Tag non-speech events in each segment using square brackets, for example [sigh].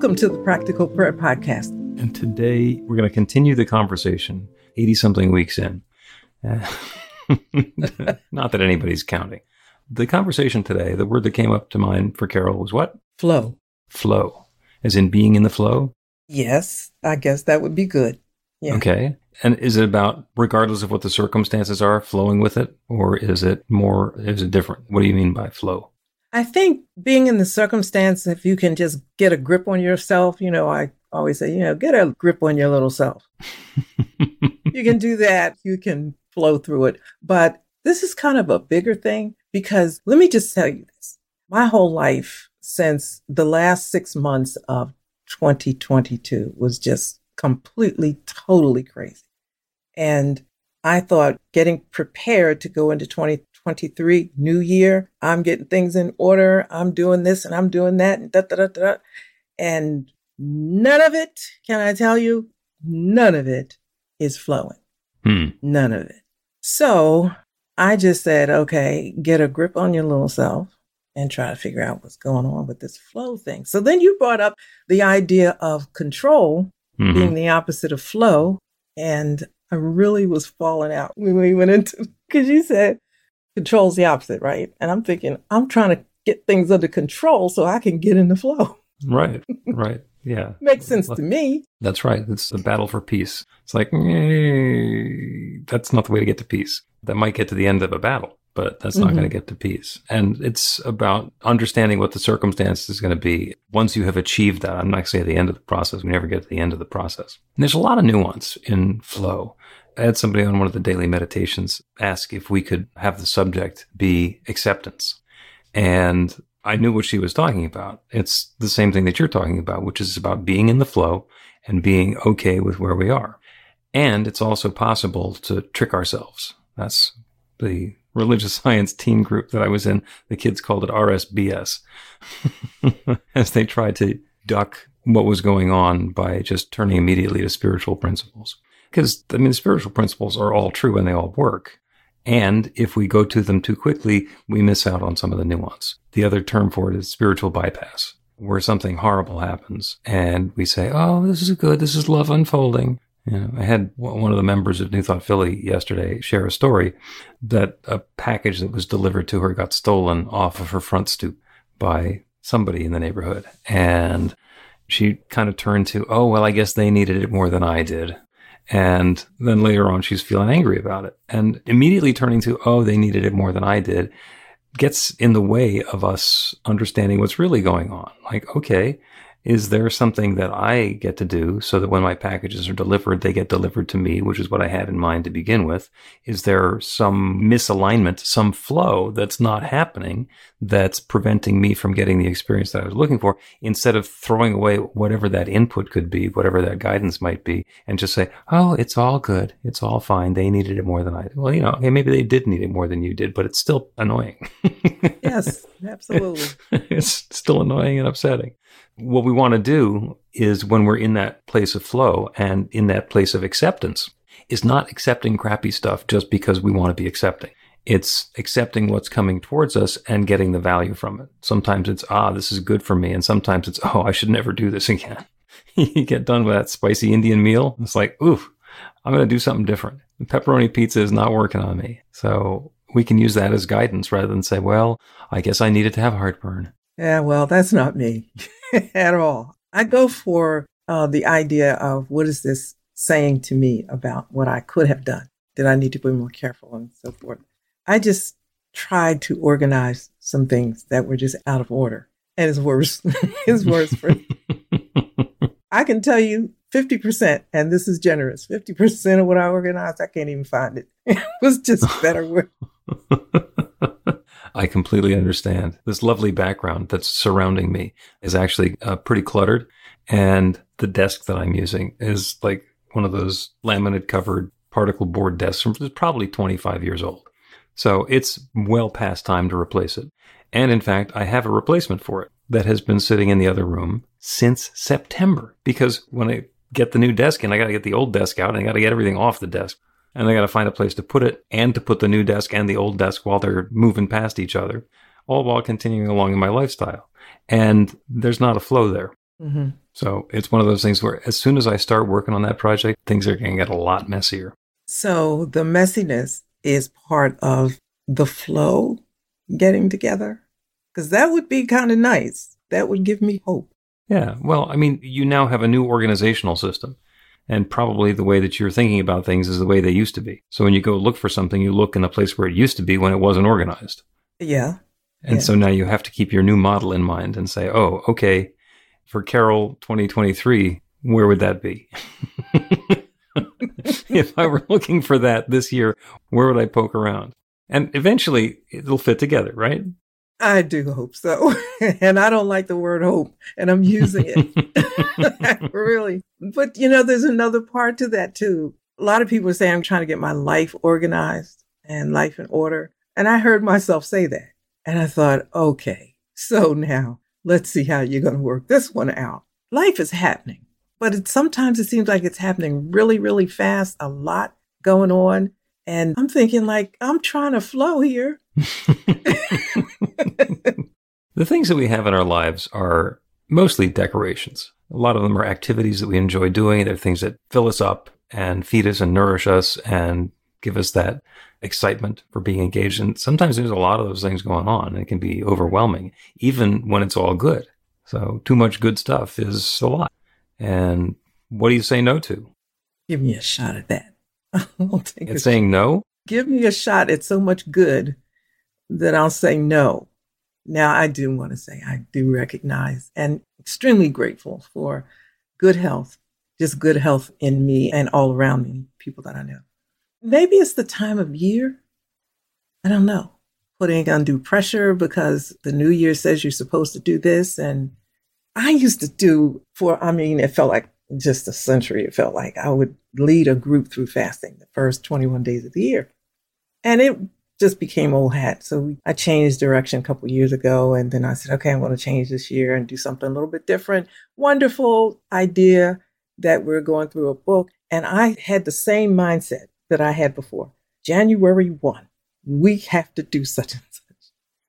Welcome to the Practical Prayer Podcast. And today we're going to continue the conversation 80 something weeks in. Uh, [laughs] not that anybody's counting. The conversation today, the word that came up to mind for Carol was what? Flow. Flow. As in being in the flow? Yes, I guess that would be good. Yeah. Okay. And is it about, regardless of what the circumstances are, flowing with it? Or is it more, is it different? What do you mean by flow? I think being in the circumstance, if you can just get a grip on yourself, you know, I always say, you know, get a grip on your little self. [laughs] you can do that, you can flow through it. But this is kind of a bigger thing because let me just tell you this my whole life since the last six months of 2022 was just completely, totally crazy. And I thought getting prepared to go into 2023, new year, I'm getting things in order. I'm doing this and I'm doing that and da da da da. And none of it, can I tell you, none of it is flowing. Hmm. None of it. So I just said, okay, get a grip on your little self and try to figure out what's going on with this flow thing. So then you brought up the idea of control Mhm. being the opposite of flow. And I really was falling out when we went into, [laughs] because you said control's the opposite, right? And I'm thinking, I'm trying to get things under control so I can get in the flow. Right. [laughs] Right. Yeah. Makes sense to me. That's right. It's the battle for peace. It's like, eh, that's not the way to get to peace. That might get to the end of a battle, but that's not Mhm. going to get to peace. And it's about understanding what the circumstance is going to be. Once you have achieved that, I'm not saying at the end of the process. We never get to the end of the process. And there's a lot of nuance in flow. I had somebody on one of the daily meditations ask if we could have the subject be acceptance. And I knew what she was talking about. It's the same thing that you're talking about, which is about being in the flow and being okay with where we are. And it's also possible to trick ourselves. That's the religious science teen group that I was in. The kids called it RSBS [laughs] as they tried to duck what was going on by just turning immediately to spiritual principles. Because, I mean, spiritual principles are all true and they all work. And if we go to them too quickly, we miss out on some of the nuance. The other term for it is spiritual bypass, where something horrible happens and we say, Oh, this is good. This is love unfolding. I had one of the members of New Thought Philly yesterday share a story that a package that was delivered to her got stolen off of her front stoop by somebody in the neighborhood. And she kind of turned to, Oh, well, I guess they needed it more than I did. And then later on, she's feeling angry about it. And immediately turning to, oh, they needed it more than I did, gets in the way of us understanding what's really going on. Like, okay, is there something that I get to do so that when my packages are delivered, they get delivered to me, which is what I had in mind to begin with? Is there some misalignment, some flow that's not happening that's preventing me from getting the experience that I was looking for instead of throwing away whatever that input could be, whatever that guidance might be, and just say, oh, it's all good. It's all fine. They needed it more than I did. Well, you know, okay, maybe they did need it more than you did, but it's still annoying. [laughs] Yes, absolutely. [laughs] it's still annoying and upsetting. What we want to do is when we're in that place of flow and in that place of acceptance, is not accepting crappy stuff just because we want to be accepting. It's accepting what's coming towards us and getting the value from it. Sometimes it's, ah, this is good for me. And sometimes it's, oh, I should never do this again. [laughs] you get done with that spicy Indian meal. It's like, ooh, I'm going to do something different. The pepperoni pizza is not working on me. So we can use that as guidance rather than say, well, I guess I needed to have heartburn. Yeah, well, that's not me [laughs] [laughs] at all. I go for uh, the idea of what is this saying to me about what I could have done? Did I need to be more careful and so forth? I just tried to organize some things that were just out of order. And it's worse. [laughs] it's worse for [laughs] I can tell you 50%, and this is generous 50% of what I organized, I can't even find it. It was just better work. I completely understand. This lovely background that's surrounding me is actually uh, pretty cluttered. And the desk that I'm using is like one of those laminate covered particle board desks from probably 25 years old. So it's well past time to replace it. And in fact, I have a replacement for it that has been sitting in the other room since September because when I get the new desk in, I got to get the old desk out and I got to get everything off the desk. And I got to find a place to put it and to put the new desk and the old desk while they're moving past each other, all while continuing along in my lifestyle. And there's not a flow there. Mm-hmm. So it's one of those things where as soon as I start working on that project, things are going to get a lot messier. So the messiness is part of the flow getting together? Because that would be kind of nice. That would give me hope. Yeah. Well, I mean, you now have a new organizational system. And probably the way that you're thinking about things is the way they used to be. So when you go look for something, you look in the place where it used to be when it wasn't organized. Yeah. And yeah. so now you have to keep your new model in mind and say, oh, okay, for Carol 2023, where would that be? [laughs] if I were looking for that this year, where would I poke around? And eventually it'll fit together, right? I do hope so. [laughs] and I don't like the word hope, and I'm using it. [laughs] [laughs] really. But you know, there's another part to that too. A lot of people say I'm trying to get my life organized and life in order. And I heard myself say that. And I thought, okay, so now let's see how you're going to work this one out. Life is happening, but it, sometimes it seems like it's happening really, really fast, a lot going on. And I'm thinking, like, I'm trying to flow here. [laughs] the things that we have in our lives are mostly decorations. A lot of them are activities that we enjoy doing. They're things that fill us up and feed us and nourish us and give us that excitement for being engaged. And sometimes there's a lot of those things going on. And it can be overwhelming, even when it's all good. So too much good stuff is a lot. And what do you say no to? Give me a shot at that. [laughs] I'll take it's saying no? Give me a shot at so much good that I'll say no. Now, I do want to say I do recognize and extremely grateful for good health, just good health in me and all around me, people that I know. Maybe it's the time of year. I don't know. Putting undue pressure because the new year says you're supposed to do this. And I used to do for, I mean, it felt like just a century. It felt like I would lead a group through fasting the first 21 days of the year. And it just became old hat. So I changed direction a couple years ago. And then I said, okay, I'm going to change this year and do something a little bit different. Wonderful idea that we're going through a book. And I had the same mindset that I had before. January 1, we have to do [laughs] such and such.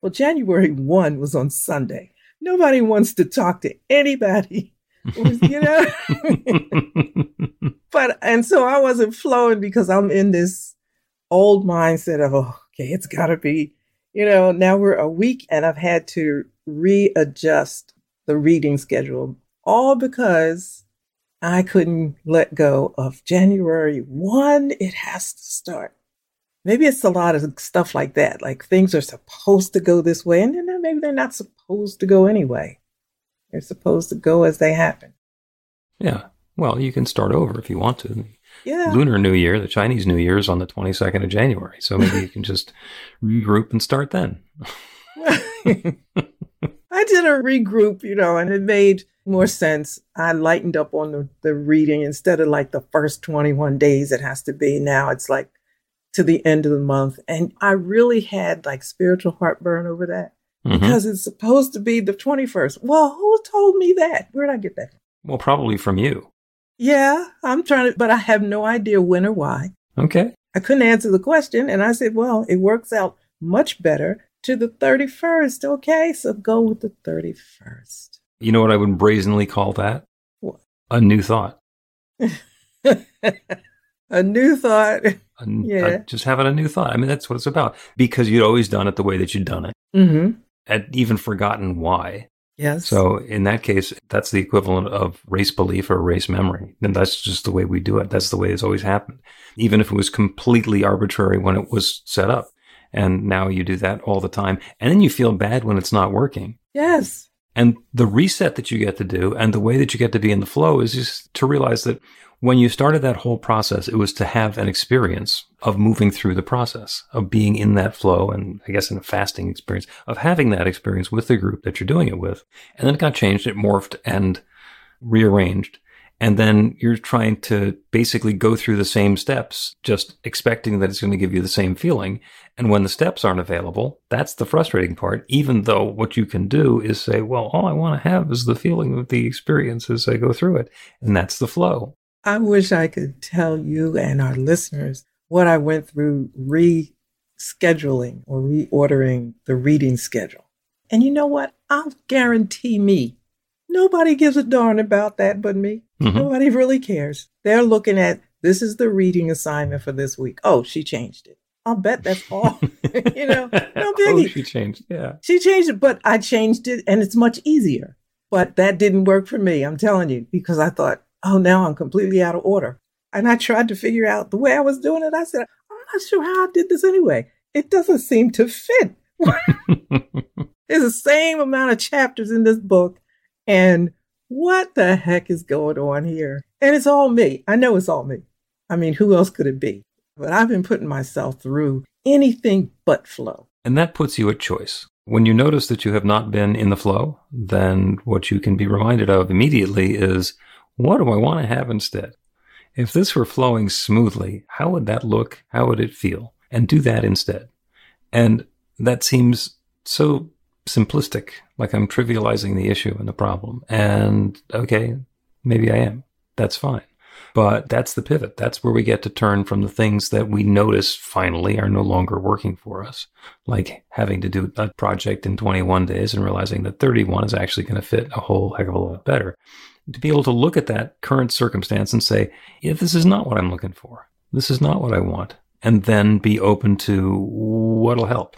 Well, January 1 was on Sunday. Nobody wants to talk to anybody. [laughs] you know? [laughs] but, and so I wasn't flowing because I'm in this old mindset of, oh, okay, it's got to be, you know, now we're a week and I've had to readjust the reading schedule, all because I couldn't let go of January 1. It has to start. Maybe it's a lot of stuff like that. Like things are supposed to go this way, and then maybe they're not supposed to go anyway. They're supposed to go as they happen. Yeah. Well, you can start over if you want to. Yeah. Lunar New Year, the Chinese New Year is on the 22nd of January. So maybe you can just [laughs] regroup and start then. [laughs] I did a regroup, you know, and it made more sense. I lightened up on the, the reading instead of like the first 21 days it has to be. Now it's like to the end of the month. And I really had like spiritual heartburn over that mm-hmm. because it's supposed to be the 21st. Well, who told me that? Where did I get that? Well, probably from you. Yeah, I'm trying to, but I have no idea when or why. Okay. I couldn't answer the question. And I said, well, it works out much better to the 31st. Okay, so go with the 31st. You know what I would brazenly call that? What? A new thought. [laughs] a new thought. A, yeah. A, just having a new thought. I mean, that's what it's about because you'd always done it the way that you'd done it. Mm-hmm. had even forgotten why. Yes. So in that case, that's the equivalent of race belief or race memory. And that's just the way we do it. That's the way it's always happened. Even if it was completely arbitrary when it was set up. And now you do that all the time. And then you feel bad when it's not working. yes. And the reset that you get to do and the way that you get to be in the flow is just to realize that when you started that whole process, it was to have an experience of moving through the process, of being in that flow, and I guess in a fasting experience, of having that experience with the group that you're doing it with. And then it got changed, it morphed and rearranged. And then you're trying to basically go through the same steps, just expecting that it's going to give you the same feeling. And when the steps aren't available, that's the frustrating part, even though what you can do is say, well, all I want to have is the feeling of the experience as I go through it. And that's the flow. I wish I could tell you and our listeners what I went through rescheduling or reordering the reading schedule. And you know what? I'll guarantee me nobody gives a darn about that but me. Mhm. Nobody really cares. They're looking at this is the reading assignment for this week. Oh, she changed it. I'll bet that's all. [laughs] you know, no [laughs] oh, biggie. she changed. Yeah. She changed it, but I changed it and it's much easier. But that didn't work for me, I'm telling you, because I thought, oh, now I'm completely out of order. And I tried to figure out the way I was doing it. I said, I'm not sure how I did this anyway. It doesn't seem to fit. [laughs] There's the same amount of chapters in this book. And what the heck is going on here? And it's all me. I know it's all me. I mean, who else could it be? But I've been putting myself through anything but flow. And that puts you at choice. When you notice that you have not been in the flow, then what you can be reminded of immediately is what do I want to have instead? If this were flowing smoothly, how would that look? How would it feel? And do that instead. And that seems so simplistic, like I'm trivializing the issue and the problem. And okay, maybe I am. That's fine. But that's the pivot. That's where we get to turn from the things that we notice finally are no longer working for us, like having to do a project in 21 days and realizing that 31 is actually going to fit a whole heck of a lot better. To be able to look at that current circumstance and say, yeah, this is not what I'm looking for. This is not what I want. And then be open to what'll help.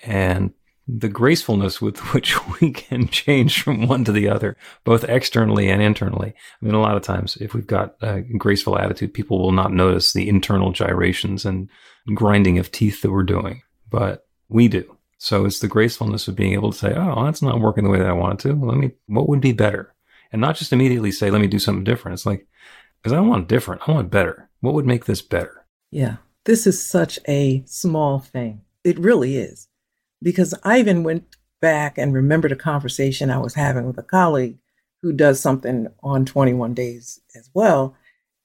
And the gracefulness with [laughs] which we can change from one to the other, both externally and internally. I mean, a lot of times, if we've got a graceful attitude, people will not notice the internal gyrations and grinding of teeth that we're doing, but we do. So it's the gracefulness of being able to say, "Oh, that's not working the way that I want it to. Let me. What would be better?" And not just immediately say, "Let me do something different." It's like, because I want different. I want better. What would make this better? Yeah, this is such a small thing. It really is. Because I even went back and remembered a conversation I was having with a colleague who does something on 21 days as well.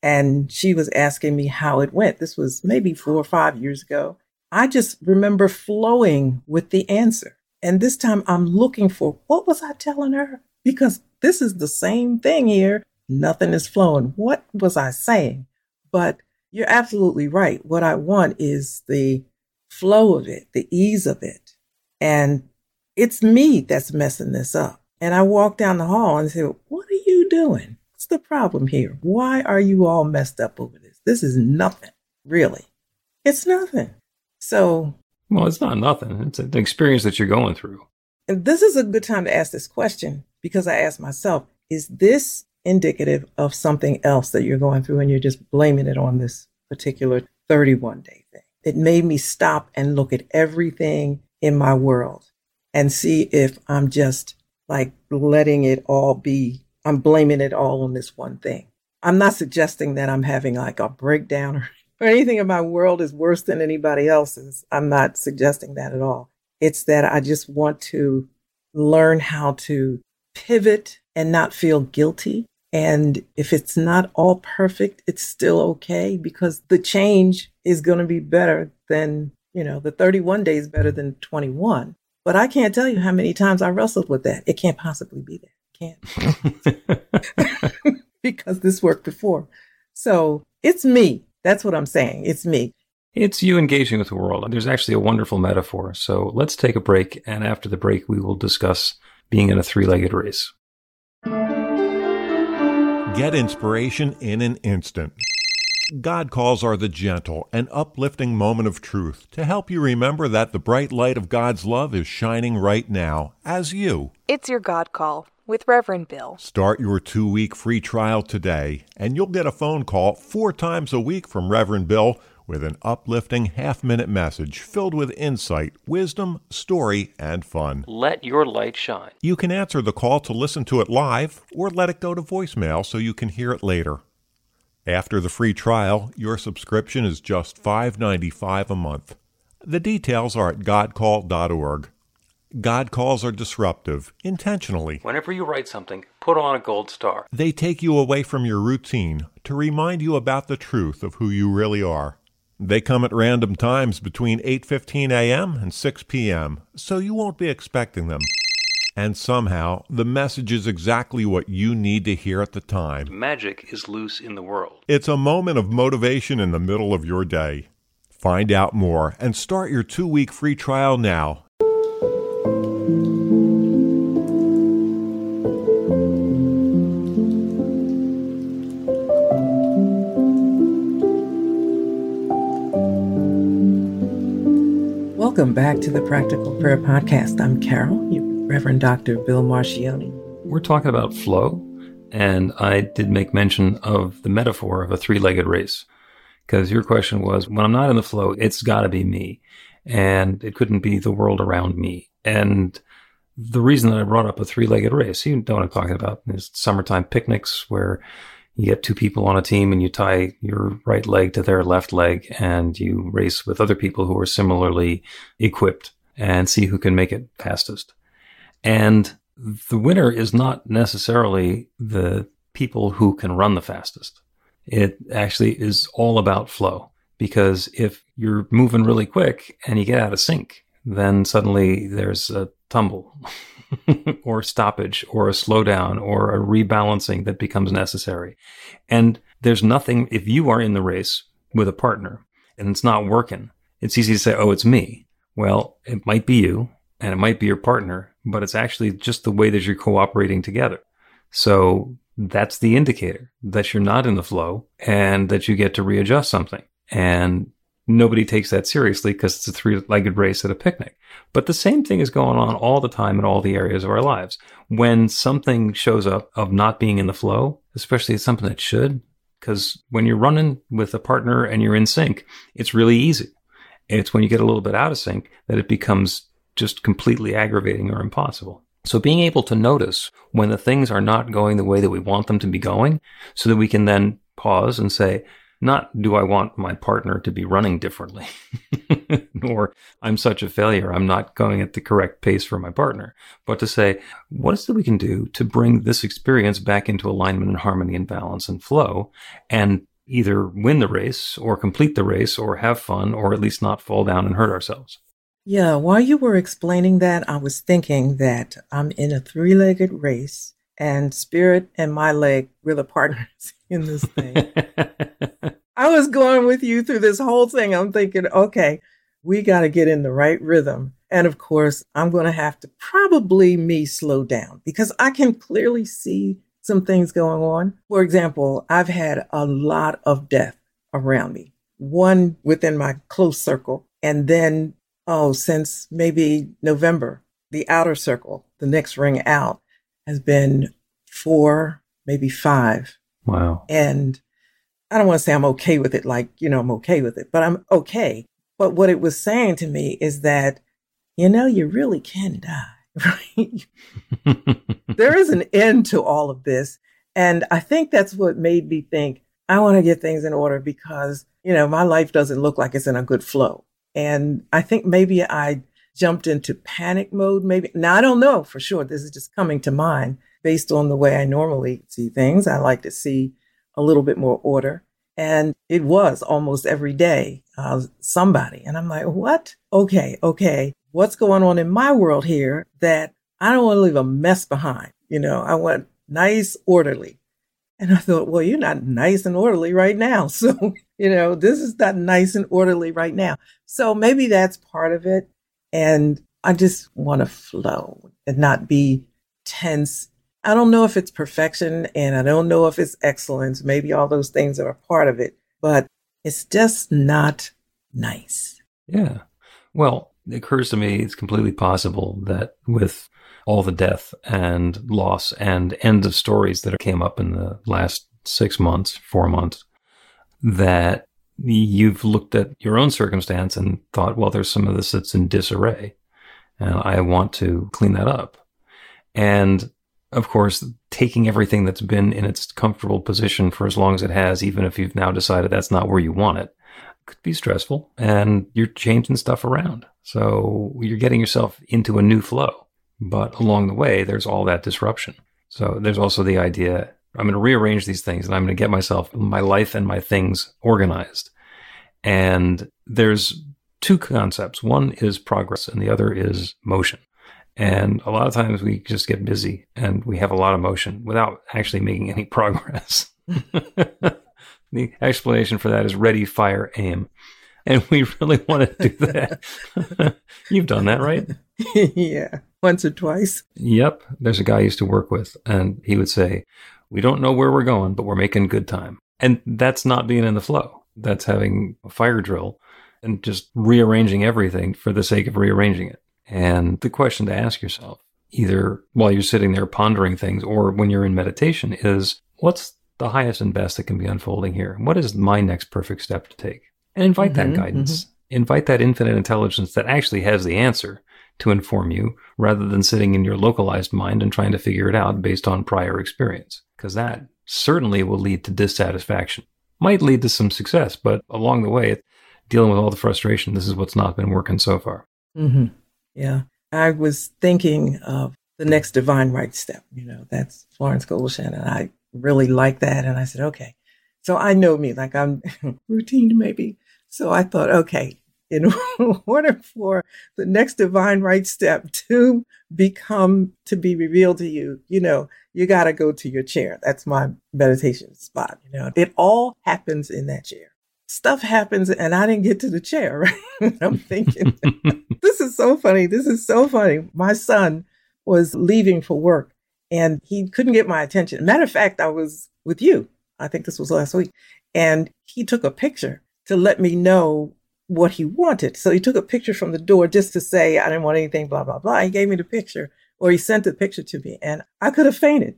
And she was asking me how it went. This was maybe four or five years ago. I just remember flowing with the answer. And this time I'm looking for what was I telling her? Because this is the same thing here. Nothing is flowing. What was I saying? But you're absolutely right. What I want is the flow of it, the ease of it. And it's me that's messing this up. And I walk down the hall and say, What are you doing? What's the problem here? Why are you all messed up over this? This is nothing, really. It's nothing. So, Well, it's not nothing. It's an experience that you're going through. and this is a good time to ask this question because I asked myself, Is this indicative of something else that you're going through and you're just blaming it on this particular 31 day thing? It made me stop and look at everything in my world and see if I'm just like letting it all be, I'm blaming it all on this one thing. I'm not suggesting that I'm having like a breakdown or, [laughs] or anything in my world is worse than anybody else's. I'm not suggesting that at all. It's that I just want to learn how to pivot and not feel guilty. And if it's not all perfect, it's still okay because the change is going to be better than, you know, the 31 days better than 21. But I can't tell you how many times I wrestled with that. It can't possibly be there. Can't. [laughs] [laughs] because this worked before. So it's me. That's what I'm saying. It's me. It's you engaging with the world. There's actually a wonderful metaphor. So let's take a break. And after the break, we will discuss being in a three legged race. Get inspiration in an instant. God calls are the gentle and uplifting moment of truth to help you remember that the bright light of God's love is shining right now as you. It's your God call with Reverend Bill. Start your two week free trial today, and you'll get a phone call four times a week from Reverend Bill with an uplifting half minute message filled with insight, wisdom, story, and fun. Let your light shine. You can answer the call to listen to it live or let it go to voicemail so you can hear it later. After the free trial, your subscription is just $5.95 a month. The details are at godcall.org. God calls are disruptive, intentionally. Whenever you write something, put on a gold star. They take you away from your routine to remind you about the truth of who you really are. They come at random times between 8:15 a.m. and 6 p.m., so you won't be expecting them. And somehow, the message is exactly what you need to hear at the time. Magic is loose in the world. It's a moment of motivation in the middle of your day. Find out more and start your 2-week free trial now Welcome back to the Practical Prayer Podcast. I'm Carol, Reverend Dr. Bill Marcioni. We're talking about flow, and I did make mention of the metaphor of a three legged race. Because your question was, when I'm not in the flow, it's got to be me, and it couldn't be the world around me. And the reason that I brought up a three legged race, you know what I'm talking about, is summertime picnics where you get two people on a team and you tie your right leg to their left leg and you race with other people who are similarly equipped and see who can make it fastest. And the winner is not necessarily the people who can run the fastest. It actually is all about flow because if you're moving really quick and you get out of sync, then suddenly there's a tumble [laughs] [laughs] or stoppage or a slowdown or a rebalancing that becomes necessary. And there's nothing, if you are in the race with a partner and it's not working, it's easy to say, oh, it's me. Well, it might be you and it might be your partner, but it's actually just the way that you're cooperating together. So that's the indicator that you're not in the flow and that you get to readjust something. And nobody takes that seriously because it's a three legged race at a picnic. But the same thing is going on all the time in all the areas of our lives. When something shows up of not being in the flow, especially it's something that should, because when you're running with a partner and you're in sync, it's really easy. It's when you get a little bit out of sync that it becomes just completely aggravating or impossible. So being able to notice when the things are not going the way that we want them to be going so that we can then pause and say, not do I want my partner to be running differently, [laughs] nor I'm such a failure, I'm not going at the correct pace for my partner, but to say, what is it we can do to bring this experience back into alignment and harmony and balance and flow and either win the race or complete the race or have fun or at least not fall down and hurt ourselves? Yeah, while you were explaining that, I was thinking that I'm in a three legged race and spirit and my leg, we're the partners [laughs] in this thing. [laughs] I was going with you through this whole thing. I'm thinking, okay, we got to get in the right rhythm. And of course, I'm going to have to probably me slow down because I can clearly see some things going on. For example, I've had a lot of death around me, one within my close circle. And then, oh, since maybe November, the outer circle, the next ring out, has been four, maybe five. Wow. And I don't want to say I'm okay with it, like, you know, I'm okay with it, but I'm okay. But what it was saying to me is that, you know, you really can die, [laughs] right? [laughs] there is an end to all of this. And I think that's what made me think I want to get things in order because, you know, my life doesn't look like it's in a good flow. And I think maybe I jumped into panic mode, maybe. Now, I don't know for sure. This is just coming to mind based on the way I normally see things. I like to see a little bit more order. And it was almost every day uh, somebody. And I'm like, what? Okay, okay. What's going on in my world here that I don't want to leave a mess behind? You know, I want nice, orderly. And I thought, well, you're not nice and orderly right now. [laughs] So, you know, this is not nice and orderly right now. So maybe that's part of it. And I just want to flow and not be tense. I don't know if it's perfection and I don't know if it's excellence. Maybe all those things are a part of it, but it's just not nice. Yeah. Well, it occurs to me it's completely possible that with all the death and loss and end of stories that came up in the last six months, four months, that you've looked at your own circumstance and thought, well, there's some of this that's in disarray, and I want to clean that up. And of course, taking everything that's been in its comfortable position for as long as it has, even if you've now decided that's not where you want it, could be stressful and you're changing stuff around. So you're getting yourself into a new flow. But along the way, there's all that disruption. So there's also the idea I'm going to rearrange these things and I'm going to get myself, my life and my things organized. And there's two concepts. One is progress and the other is motion. And a lot of times we just get busy and we have a lot of motion without actually making any [laughs] progress. the explanation for that is ready, fire, aim. And we really want to do that. [laughs] You've done that, right? [laughs] yeah, once or twice. Yep. There's a guy I used to work with, and he would say, We don't know where we're going, but we're making good time. And that's not being in the flow. That's having a fire drill and just rearranging everything for the sake of rearranging it. And the question to ask yourself, either while you're sitting there pondering things or when you're in meditation, is what's the highest and best that can be unfolding here? What is my next perfect step to take? And invite mm-hmm, that guidance. Mm-hmm. Invite that infinite intelligence that actually has the answer to inform you rather than sitting in your localized mind and trying to figure it out based on prior experience. Because that certainly will lead to dissatisfaction. Might lead to some success, but along the way, dealing with all the frustration, this is what's not been working so far. Mm-hmm. Yeah. I was thinking of the next divine right step. You know, that's Florence Shinn. And I really like that. And I said, okay. So I know me, like I'm [laughs] routine maybe. So I thought, okay, in [laughs] order for the next divine right step to become, to be revealed to you, you know, you got to go to your chair. That's my meditation spot. You know, it all happens in that chair stuff happens and I didn't get to the chair, [laughs] right? I'm thinking, this is so funny. This is so funny. My son was leaving for work and he couldn't get my attention. Matter of fact, I was with you. I think this was last week. And he took a picture to let me know what he wanted. So he took a picture from the door just to say, I didn't want anything, blah, blah, blah. He gave me the picture or he sent the picture to me. And I could have fainted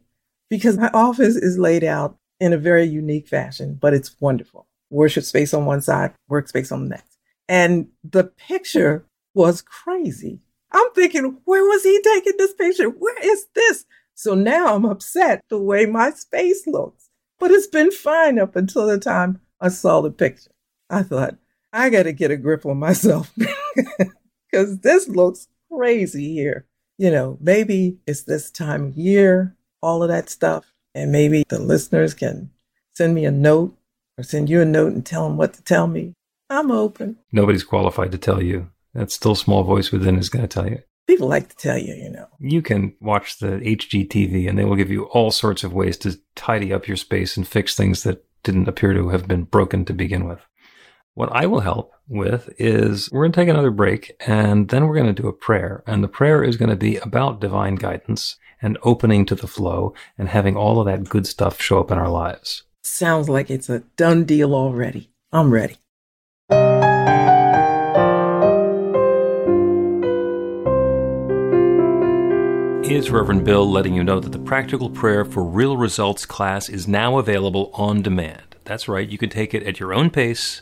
because my office is laid out in a very unique fashion, but it's wonderful worship space on one side, workspace on the next. And the picture was crazy. I'm thinking, where was he taking this picture? Where is this? So now I'm upset the way my space looks. But it's been fine up until the time I saw the picture. I thought, I got to get a grip on myself [laughs] because this looks crazy here. You know, maybe it's this time of year, all of that stuff. And maybe the listeners can send me a note or send you a note and tell them what to tell me. I'm open. Nobody's qualified to tell you. That still small voice within is going to tell you. People like to tell you, you know. You can watch the HGTV and they will give you all sorts of ways to tidy up your space and fix things that didn't appear to have been broken to begin with. What I will help with is we're going to take another break and then we're going to do a prayer. And the prayer is going to be about divine guidance and opening to the flow and having all of that good stuff show up in our lives. Sounds like it's a done deal already. I'm ready. It's Reverend Bill letting you know that the Practical Prayer for Real Results class is now available on demand. That's right, you can take it at your own pace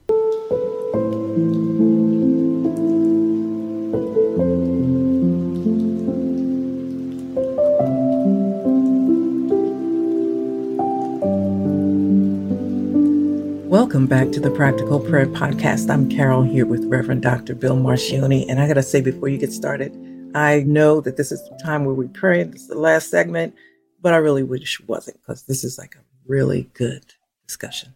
Back to the Practical Prayer Podcast. I'm Carol here with Reverend Dr. Bill Marcioni. And I got to say, before you get started, I know that this is the time where we pray. This is the last segment, but I really wish it wasn't because this is like a really good discussion.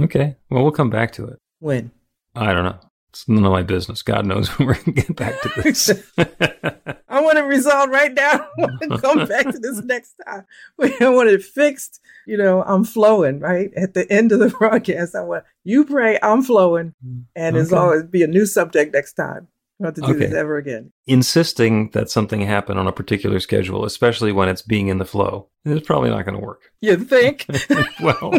Okay. Well, we'll come back to it. When? I don't know. It's none of my business. God knows [laughs] when we're going to get back to this. [laughs] Want it resolved right now. [laughs] I want to come back to this next time. [laughs] I want it fixed. You know, I'm flowing, right? At the end of the [laughs] broadcast, I want you pray, I'm flowing. Mm-hmm. And okay. it's always be a new subject next time. Not to do okay. this ever again. Insisting that something happen on a particular schedule, especially when it's being in the flow, is probably not going to work. You think? well,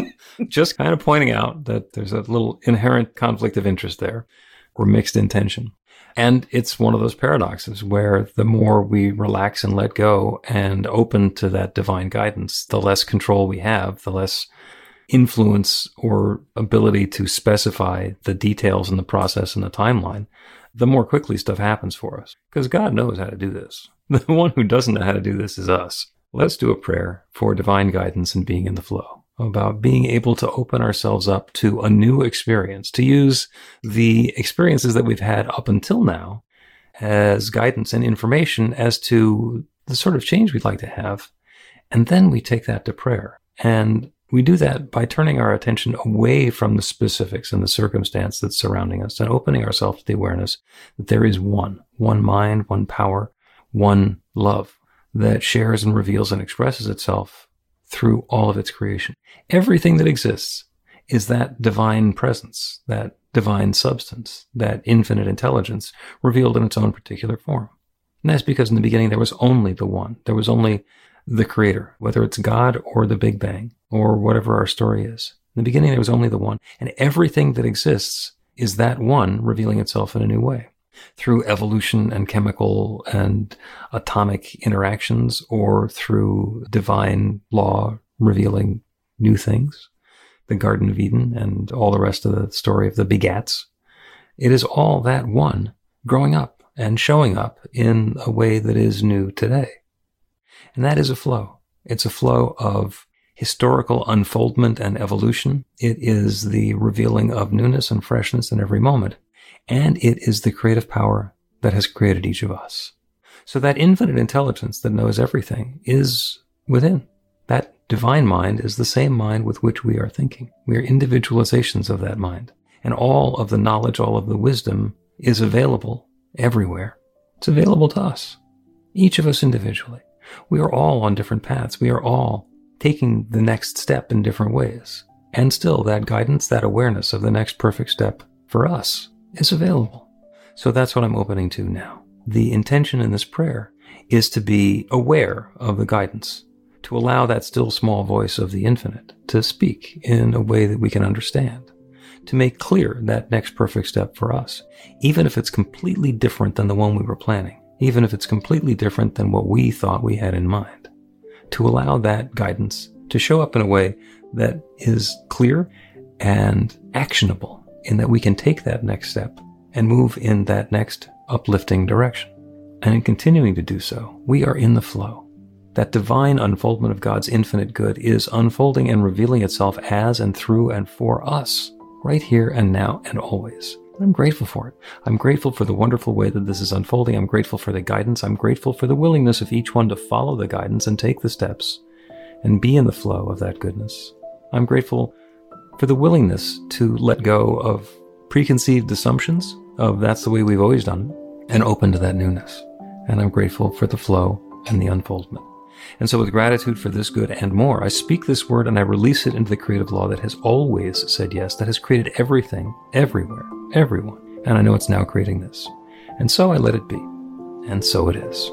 just kind of pointing out that there's a little inherent conflict of interest there or mixed intention. And it's one of those paradoxes where the more we relax and let go and open to that divine guidance, the less control we have, the less influence or ability to specify the details in the process and the timeline, the more quickly stuff happens for us. Because God knows how to do this. [laughs] The one who doesn't know how to do this is us. Let's do a prayer for divine guidance and being in the flow about being able to open ourselves up to a new experience, to use the experiences that we've had up until now as guidance and information as to the sort of change we'd like to have. And then we take that to prayer. And we do that by turning our attention away from the specifics and the circumstance that's surrounding us and opening ourselves to the awareness that there is one, one mind, one power, one love that shares and reveals and expresses itself through all of its creation. Everything that exists is that divine presence, that divine substance, that infinite intelligence revealed in its own particular form. And that's because in the beginning there was only the one. There was only the creator, whether it's God or the Big Bang or whatever our story is. In the beginning there was only the one. And everything that exists is that one revealing itself in a new way through evolution and chemical and atomic interactions or through divine law revealing new things, the Garden of Eden and all the rest of the story of the begats. It is all that one growing up and showing up in a way that is new today. And that is a flow. It's a flow of historical unfoldment and evolution. It is the revealing of newness and freshness in every moment and it is the creative power that has created each of us. So that infinite intelligence that knows everything is within. That divine mind is the same mind with which we are thinking. We are individualizations of that mind. And all of the knowledge, all of the wisdom is available everywhere. It's available to us, each of us individually. We are all on different paths. We are all taking the next step in different ways. And still, that guidance, that awareness of the next perfect step for us is available. So that's what I'm opening to now. The intention in this prayer is to be aware of the guidance, to allow that still small voice of the infinite to speak in a way that we can understand, to make clear that next perfect step for us, even if it's completely different than the one we were planning, even if it's completely different than what we thought we had in mind, to allow that guidance to show up in a way that is clear and actionable in that we can take that next step and move in that next uplifting direction. And in continuing to do so, we are in the flow. That divine unfoldment of God's infinite good is unfolding and revealing itself as and through and for us, right here and now and always. I'm grateful for it. I'm grateful for the wonderful way that this is unfolding. I'm grateful for the guidance. I'm grateful for the willingness of each one to follow the guidance and take the steps and be in the flow of that goodness. I'm grateful for the willingness to let go of preconceived assumptions of that's the way we've always done it and open to that newness. And I'm grateful for the flow and the unfoldment. And so with gratitude for this good and more, I speak this word and I release it into the creative law that has always said yes, that has created everything, everywhere, everyone. And I know it's now creating this. And so I let it be. And so it is.